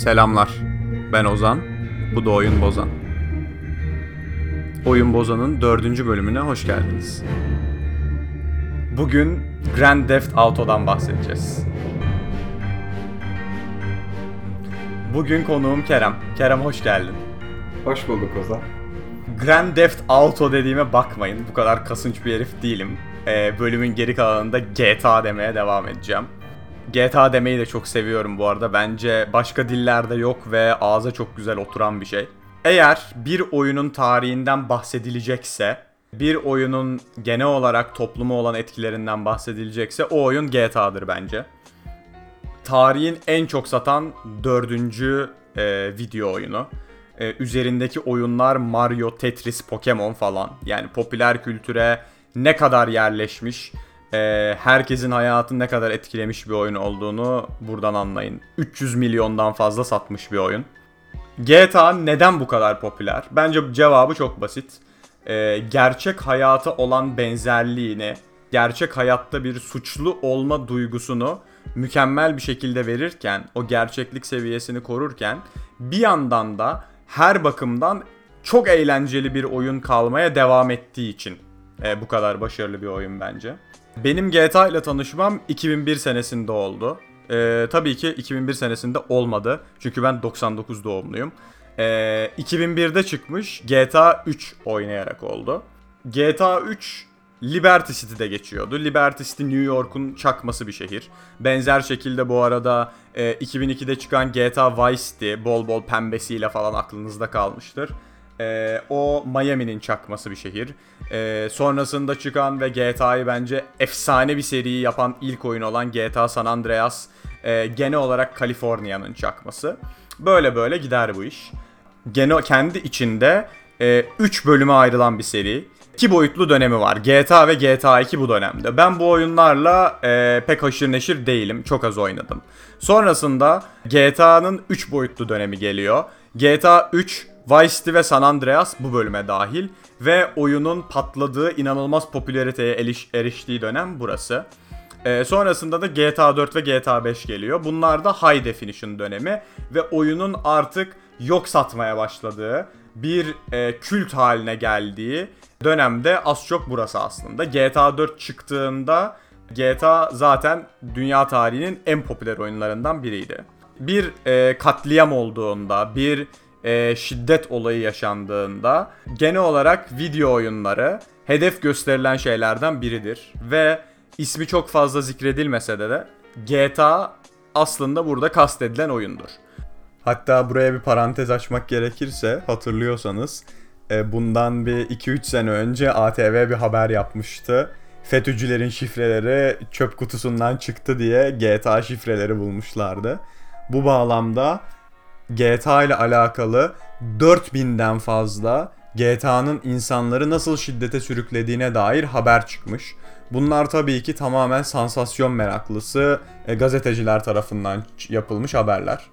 Selamlar. Ben Ozan. Bu da Oyun Bozan. Oyun Bozan'ın dördüncü bölümüne hoş geldiniz. Bugün Grand Theft Auto'dan bahsedeceğiz. Bugün konuğum Kerem. Kerem hoş geldin. Hoş bulduk Ozan. Grand Theft Auto dediğime bakmayın. Bu kadar kasınç bir herif değilim. Ee, bölümün geri kalanında GTA demeye devam edeceğim. GTA demeyi de çok seviyorum bu arada. Bence başka dillerde yok ve ağza çok güzel oturan bir şey. Eğer bir oyunun tarihinden bahsedilecekse, bir oyunun genel olarak topluma olan etkilerinden bahsedilecekse o oyun GTA'dır bence. Tarihin en çok satan dördüncü e, video oyunu. E, üzerindeki oyunlar Mario, Tetris, Pokemon falan. Yani popüler kültüre ne kadar yerleşmiş, e, herkesin hayatını ne kadar etkilemiş bir oyun olduğunu buradan anlayın. 300 milyondan fazla satmış bir oyun. GTA neden bu kadar popüler? Bence cevabı çok basit. E, gerçek hayata olan benzerliğini, gerçek hayatta bir suçlu olma duygusunu mükemmel bir şekilde verirken, o gerçeklik seviyesini korurken bir yandan da her bakımdan çok eğlenceli bir oyun kalmaya devam ettiği için e, bu kadar başarılı bir oyun bence. Benim GTA ile tanışmam 2001 senesinde oldu. E, tabii ki 2001 senesinde olmadı. Çünkü ben 99 doğumluyum. E, 2001'de çıkmış GTA 3 oynayarak oldu. GTA 3 Liberty City'de geçiyordu. Liberty City New York'un çakması bir şehir. Benzer şekilde bu arada e, 2002'de çıkan GTA Vice City bol bol pembesiyle falan aklınızda kalmıştır. E, o Miami'nin çakması bir şehir. E, sonrasında çıkan ve GTA'yı bence efsane bir seriyi yapan ilk oyun olan GTA San Andreas e, genel olarak Kaliforniya'nın çakması. Böyle böyle gider bu iş. Gene kendi içinde 3 bölüme ayrılan bir seri. İki boyutlu dönemi var. GTA ve GTA 2 bu dönemde. Ben bu oyunlarla e, pek haşır neşir değilim. Çok az oynadım. Sonrasında GTA'nın 3 boyutlu dönemi geliyor. GTA 3, Vice City ve San Andreas bu bölüme dahil. Ve oyunun patladığı, inanılmaz popülariteye eriş, eriştiği dönem burası. E, sonrasında da GTA 4 ve GTA 5 geliyor. Bunlar da High Definition dönemi. Ve oyunun artık yok satmaya başladığı, bir e, kült haline geldiği dönemde az çok burası aslında. GTA 4 çıktığında GTA zaten dünya tarihinin en popüler oyunlarından biriydi. Bir e, katliam olduğunda, bir e, şiddet olayı yaşandığında genel olarak video oyunları hedef gösterilen şeylerden biridir. Ve ismi çok fazla zikredilmese de, de GTA aslında burada kastedilen oyundur. Hatta buraya bir parantez açmak gerekirse hatırlıyorsanız e, bundan bir 2-3 sene önce ATV bir haber yapmıştı. FETÖ'cülerin şifreleri çöp kutusundan çıktı diye GTA şifreleri bulmuşlardı. Bu bağlamda GTA ile alakalı 4000'den fazla GTA'nın insanları nasıl şiddete sürüklediğine dair haber çıkmış. Bunlar tabii ki tamamen sansasyon meraklısı e, gazeteciler tarafından yapılmış haberler.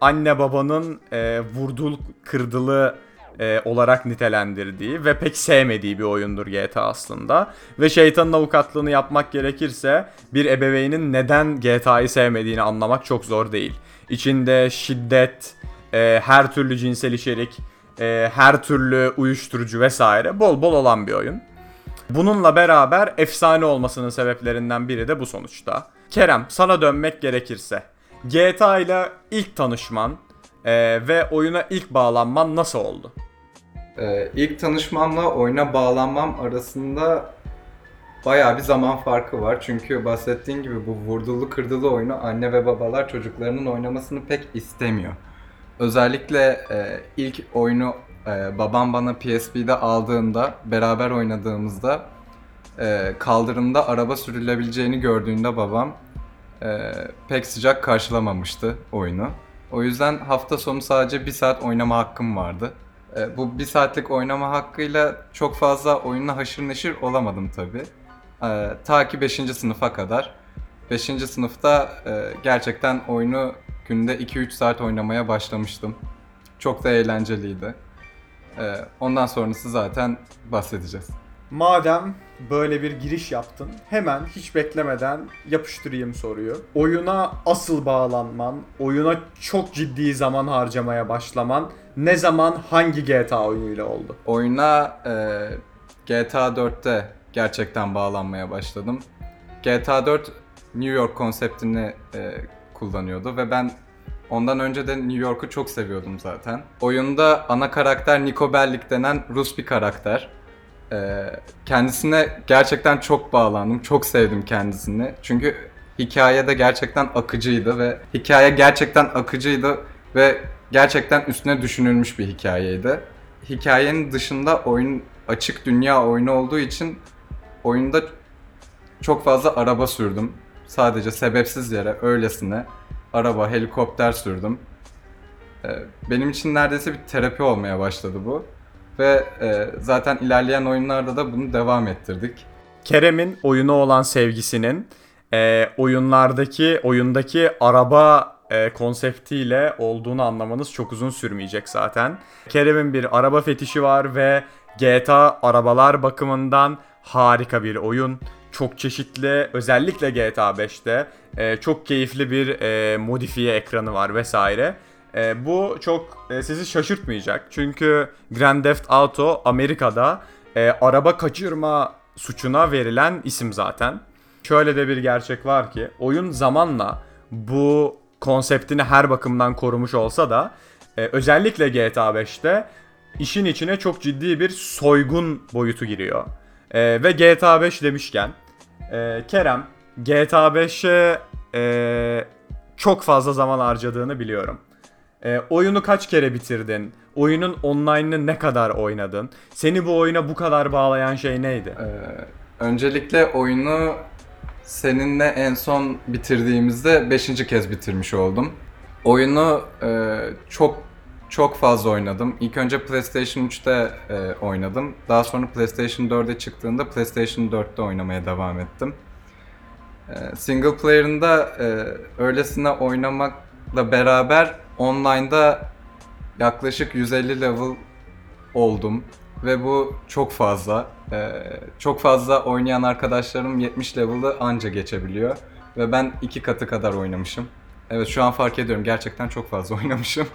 Anne babanın e, vurdul kırdılı e, olarak nitelendirdiği ve pek sevmediği bir oyundur GTA aslında. Ve şeytanın avukatlığını yapmak gerekirse bir ebeveynin neden GTA'yı sevmediğini anlamak çok zor değil. İçinde şiddet, e, her türlü cinsel içerik, e, her türlü uyuşturucu vesaire bol bol olan bir oyun. Bununla beraber efsane olmasının sebeplerinden biri de bu sonuçta. Kerem sana dönmek gerekirse GTA ile ilk tanışman e, ve oyuna ilk bağlanman nasıl oldu? Ee, ilk tanışmamla oyuna bağlanmam arasında bayağı bir zaman farkı var. Çünkü bahsettiğin gibi bu vurdulu kırdılı oyunu anne ve babalar çocuklarının oynamasını pek istemiyor. Özellikle e, ilk oyunu e, babam bana PSP'de aldığında, beraber oynadığımızda e, kaldırımda araba sürülebileceğini gördüğünde babam e, pek sıcak karşılamamıştı oyunu. O yüzden hafta sonu sadece bir saat oynama hakkım vardı. E, bu bir saatlik oynama hakkıyla çok fazla oyunla haşır neşir olamadım tabi. E, ta ki 5. sınıfa kadar. 5. sınıfta e, gerçekten oyunu günde 2-3 saat oynamaya başlamıştım. Çok da eğlenceliydi. E, ondan sonrası zaten bahsedeceğiz. Madem böyle bir giriş yaptın, hemen hiç beklemeden yapıştırayım soruyu. Oyuna asıl bağlanman, oyuna çok ciddi zaman harcamaya başlaman ne zaman hangi GTA oyunuyla oldu? Oyuna e, GTA 4'te gerçekten bağlanmaya başladım. GTA 4 New York konseptini e, kullanıyordu ve ben ondan önce de New York'u çok seviyordum zaten. Oyunda ana karakter Nico Bellic denen Rus bir karakter. E, kendisine gerçekten çok bağlandım, çok sevdim kendisini. Çünkü hikaye de gerçekten akıcıydı ve hikaye gerçekten akıcıydı ve gerçekten üstüne düşünülmüş bir hikayeydi. Hikayenin dışında oyun açık dünya oyunu olduğu için oyunda çok fazla araba sürdüm. Sadece sebepsiz yere öylesine araba, helikopter sürdüm. Ee, Benim için neredeyse bir terapi olmaya başladı bu. Ve e, zaten ilerleyen oyunlarda da bunu devam ettirdik. Kerem'in oyuna olan sevgisinin e, oyunlardaki oyundaki araba e, konseptiyle olduğunu anlamanız çok uzun sürmeyecek zaten. Kerem'in bir araba fetişi var ve GTA arabalar bakımından harika bir oyun. Çok çeşitli özellikle GTA 5'te e, çok keyifli bir e, modifiye ekranı var vesaire. E, bu çok e, sizi şaşırtmayacak. Çünkü Grand Theft Auto Amerika'da e, araba kaçırma suçuna verilen isim zaten. Şöyle de bir gerçek var ki oyun zamanla bu konseptini her bakımdan korumuş olsa da e, özellikle GTA 5'te işin içine çok ciddi bir soygun boyutu giriyor. E, ve GTA 5 demişken e, Kerem GTA 5'e e, çok fazla zaman harcadığını biliyorum. E, oyunu kaç kere bitirdin? Oyunun online'ını ne kadar oynadın? Seni bu oyuna bu kadar bağlayan şey neydi? Ee, öncelikle oyunu seninle en son bitirdiğimizde 5. kez bitirmiş oldum. Oyunu e, çok çok fazla oynadım. İlk önce PlayStation 3'te e, oynadım. Daha sonra PlayStation 4'e çıktığında PlayStation 4'te oynamaya devam ettim. E, single player'ında e, öylesine oynamakla beraber online'da yaklaşık 150 level oldum ve bu çok fazla. Ee, çok fazla oynayan arkadaşlarım 70 level'ı anca geçebiliyor ve ben iki katı kadar oynamışım. Evet şu an fark ediyorum gerçekten çok fazla oynamışım.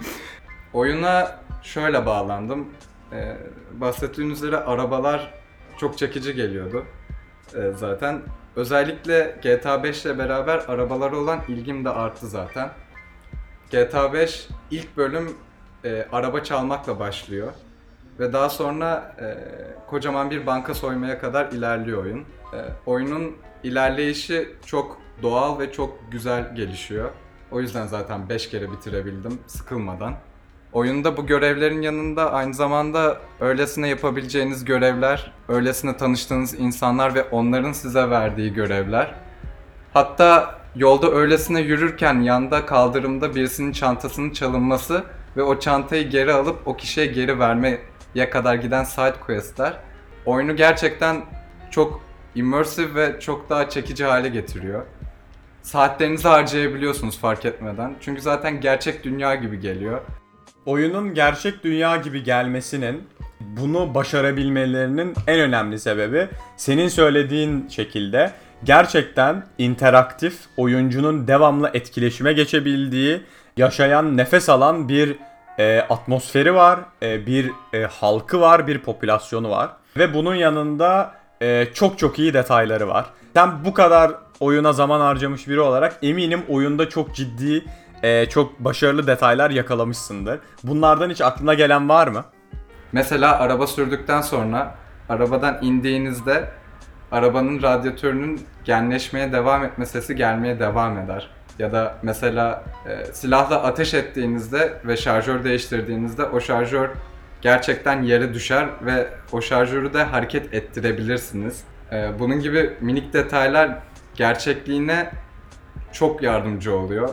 Oyuna şöyle bağlandım. Ee, bahsettiğim üzere arabalar çok çekici geliyordu ee, zaten. Özellikle GTA 5 ile beraber arabalara olan ilgim de arttı zaten. GTA 5 ilk bölüm e, araba çalmakla başlıyor. Ve daha sonra e, kocaman bir banka soymaya kadar ilerliyor oyun. E, oyunun ilerleyişi çok doğal ve çok güzel gelişiyor. O yüzden zaten 5 kere bitirebildim sıkılmadan. Oyunda bu görevlerin yanında aynı zamanda öylesine yapabileceğiniz görevler, öylesine tanıştığınız insanlar ve onların size verdiği görevler. Hatta yolda öylesine yürürken yanda kaldırımda birisinin çantasının çalınması ve o çantayı geri alıp o kişiye geri vermeye kadar giden side questler oyunu gerçekten çok immersive ve çok daha çekici hale getiriyor. Saatlerinizi harcayabiliyorsunuz fark etmeden. Çünkü zaten gerçek dünya gibi geliyor. Oyunun gerçek dünya gibi gelmesinin bunu başarabilmelerinin en önemli sebebi senin söylediğin şekilde gerçekten interaktif oyuncunun devamlı etkileşime geçebildiği, yaşayan, nefes alan bir e, atmosferi var, e, bir e, halkı var, bir popülasyonu var ve bunun yanında e, çok çok iyi detayları var. Sen bu kadar oyuna zaman harcamış biri olarak eminim oyunda çok ciddi, e, çok başarılı detaylar yakalamışsındır. Bunlardan hiç aklına gelen var mı? Mesela araba sürdükten sonra arabadan indiğinizde arabanın radyatörünün genleşmeye devam etme sesi gelmeye devam eder. Ya da mesela e, silahla ateş ettiğinizde ve şarjör değiştirdiğinizde o şarjör gerçekten yere düşer ve o şarjörü de hareket ettirebilirsiniz. E, bunun gibi minik detaylar gerçekliğine çok yardımcı oluyor.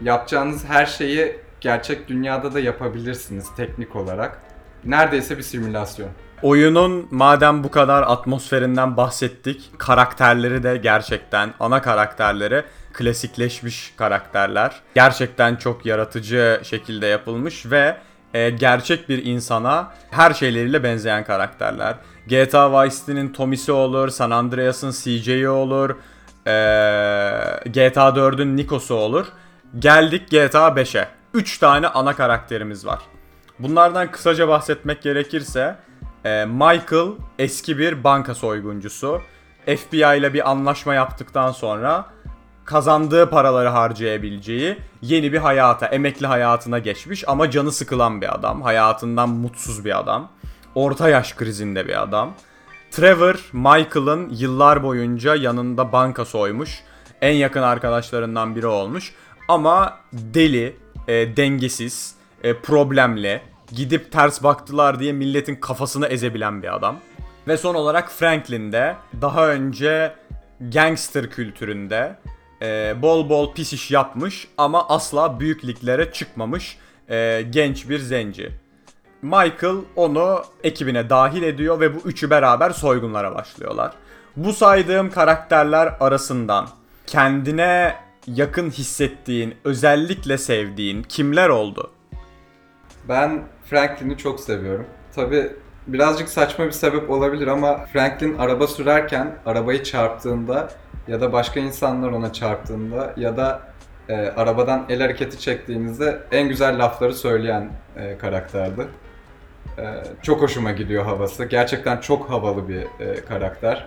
Yapacağınız her şeyi gerçek dünyada da yapabilirsiniz teknik olarak. Neredeyse bir simülasyon. Oyunun madem bu kadar atmosferinden bahsettik, karakterleri de gerçekten ana karakterleri klasikleşmiş karakterler. Gerçekten çok yaratıcı şekilde yapılmış ve e, gerçek bir insana her şeyleriyle benzeyen karakterler. GTA Vice City'nin Tommy'si olur, San Andreas'ın CJ'yi olur, ee, GTA 4'ün Nikos'u olur. Geldik GTA 5'e. 3 tane ana karakterimiz var. Bunlardan kısaca bahsetmek gerekirse e, Michael eski bir banka soyguncusu. FBI ile bir anlaşma yaptıktan sonra kazandığı paraları harcayabileceği yeni bir hayata, emekli hayatına geçmiş ama canı sıkılan bir adam. Hayatından mutsuz bir adam. Orta yaş krizinde bir adam. Trevor, Michael'ın yıllar boyunca yanında banka soymuş. En yakın arkadaşlarından biri olmuş. Ama deli, e, dengesiz, e, problemli, gidip ters baktılar diye milletin kafasını ezebilen bir adam. Ve son olarak Franklin de daha önce gangster kültüründe e, bol bol pis iş yapmış ama asla büyük liglere çıkmamış e, genç bir zenci. Michael onu ekibine dahil ediyor ve bu üçü beraber soygunlara başlıyorlar. Bu saydığım karakterler arasından kendine yakın hissettiğin, özellikle sevdiğin kimler oldu? Ben Franklin'i çok seviyorum. Tabi birazcık saçma bir sebep olabilir ama Franklin araba sürerken arabayı çarptığında ya da başka insanlar ona çarptığında ya da e, arabadan el hareketi çektiğinizde en güzel lafları söyleyen e, karakterdi. E, çok hoşuma gidiyor havası. Gerçekten çok havalı bir e, karakter.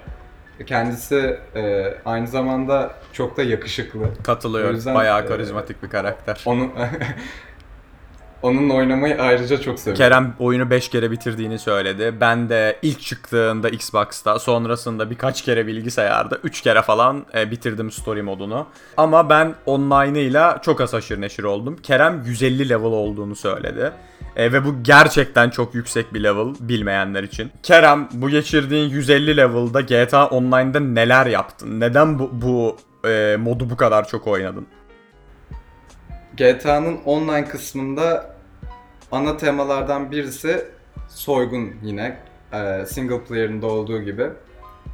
Kendisi e, aynı zamanda çok da yakışıklı. Katılıyor. Bayağı e, karizmatik bir karakter. Onu Onunla oynamayı ayrıca çok seviyorum. Kerem oyunu 5 kere bitirdiğini söyledi. Ben de ilk çıktığında Xbox'ta, sonrasında birkaç kere bilgisayarda 3 kere falan e, bitirdim story modunu. Ama ben online'ıyla çok az haşır neşir oldum. Kerem 150 level olduğunu söyledi. E, ve bu gerçekten çok yüksek bir level bilmeyenler için. Kerem bu geçirdiğin 150 level'da GTA Online'da neler yaptın? Neden bu, bu e, modu bu kadar çok oynadın? GTA'nın online kısmında ana temalardan birisi soygun yine e, single player'ında olduğu gibi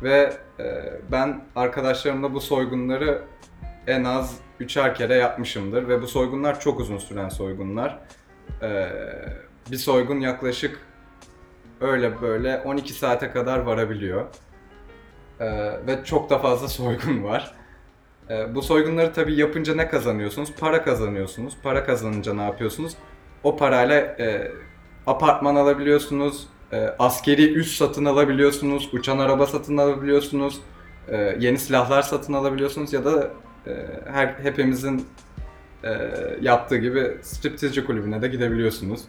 ve e, ben arkadaşlarımla bu soygunları en az üçer kere yapmışımdır ve bu soygunlar çok uzun süren soygunlar. E, bir soygun yaklaşık öyle böyle 12 saate kadar varabiliyor. Ve çok da fazla soygun var. E, bu soygunları tabii yapınca ne kazanıyorsunuz? Para kazanıyorsunuz. Para kazanınca ne yapıyorsunuz? O parayla e, apartman alabiliyorsunuz, e, askeri üs satın alabiliyorsunuz, uçan araba satın alabiliyorsunuz, e, yeni silahlar satın alabiliyorsunuz ya da e, her hepimizin e, yaptığı gibi striptizci kulübüne de gidebiliyorsunuz.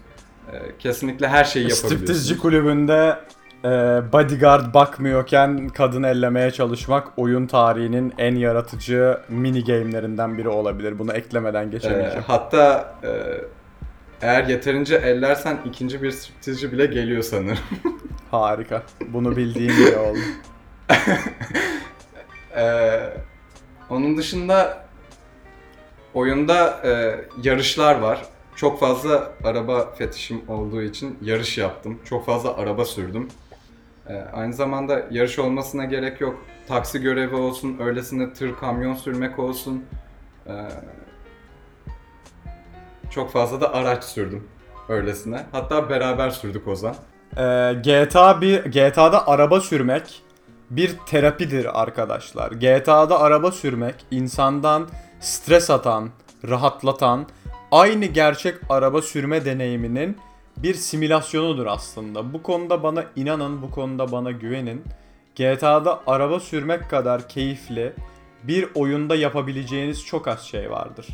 E, kesinlikle her şeyi yapabiliyorsunuz. Striptizci kulübünde e, bodyguard bakmıyorken kadın ellemeye çalışmak oyun tarihinin en yaratıcı mini game'lerinden biri olabilir. Bunu eklemeden geçemeyeceğim. E, hatta e, eğer yeterince ellersen ikinci bir striptizci bile geliyor sanırım. Harika. Bunu bildiğim bile oldu. ee, onun dışında oyunda e, yarışlar var. Çok fazla araba fetişim olduğu için yarış yaptım. Çok fazla araba sürdüm. Ee, aynı zamanda yarış olmasına gerek yok. Taksi görevi olsun, öylesine tır, kamyon sürmek olsun. Ee, çok fazla da araç sürdüm öylesine. Hatta beraber sürdük Ozan. Ee, GTA bir GTA'da araba sürmek bir terapidir arkadaşlar. GTA'da araba sürmek insandan stres atan, rahatlatan, aynı gerçek araba sürme deneyiminin bir simülasyonudur aslında. Bu konuda bana inanın, bu konuda bana güvenin. GTA'da araba sürmek kadar keyifli bir oyunda yapabileceğiniz çok az şey vardır.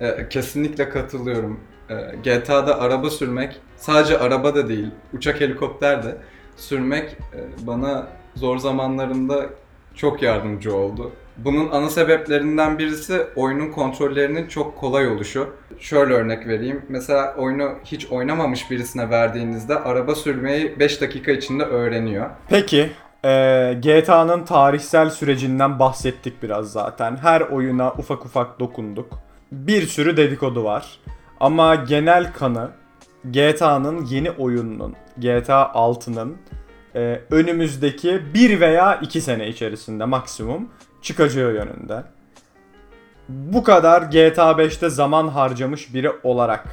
E, kesinlikle katılıyorum. E, GTA'da araba sürmek, sadece araba da değil, uçak helikopter de sürmek e, bana zor zamanlarında çok yardımcı oldu. Bunun ana sebeplerinden birisi oyunun kontrollerinin çok kolay oluşu. Şöyle örnek vereyim. Mesela oyunu hiç oynamamış birisine verdiğinizde araba sürmeyi 5 dakika içinde öğreniyor. Peki e, GTA'nın tarihsel sürecinden bahsettik biraz zaten. Her oyuna ufak ufak dokunduk. Bir sürü dedikodu var. Ama genel kanı GTA'nın yeni oyununun, GTA 6'nın e, önümüzdeki 1 veya 2 sene içerisinde maksimum çıkacağı yönünde. Bu kadar GTA 5'te zaman harcamış biri olarak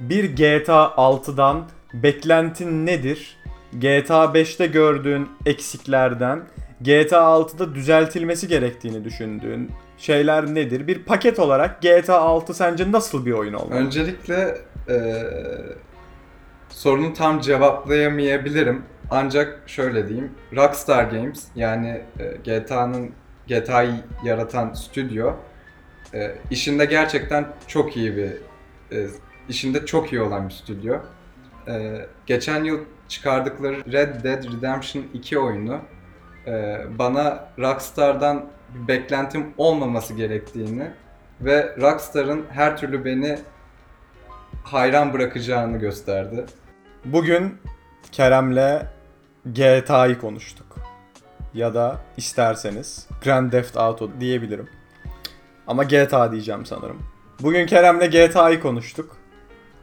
bir GTA 6'dan beklentin nedir GTA 5'te gördüğün eksiklerden GTA 6'da düzeltilmesi gerektiğini düşündüğün şeyler nedir? Bir paket olarak GTA 6 sence nasıl bir oyun olmalı? Öncelikle eee sorunu tam cevaplayamayabilirim. Ancak şöyle diyeyim. Rockstar Games yani e, GTA'nın GTA'yı yaratan stüdyo e, işinde gerçekten çok iyi bir e, işinde çok iyi olan bir stüdyo. E, geçen yıl çıkardıkları Red Dead Redemption 2 oyunu e, bana Rockstar'dan bir beklentim olmaması gerektiğini ve Rockstar'ın her türlü beni hayran bırakacağını gösterdi. Bugün Kerem'le GTA'yı konuştuk. Ya da isterseniz Grand Theft Auto diyebilirim. Ama GTA diyeceğim sanırım. Bugün Kerem'le GTA'yı konuştuk.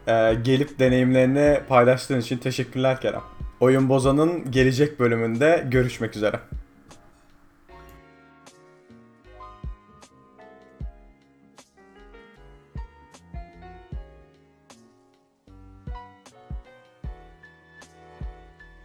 Ee, gelip deneyimlerini paylaştığın için teşekkürler Kerem. Oyun Bozan'ın gelecek bölümünde görüşmek üzere.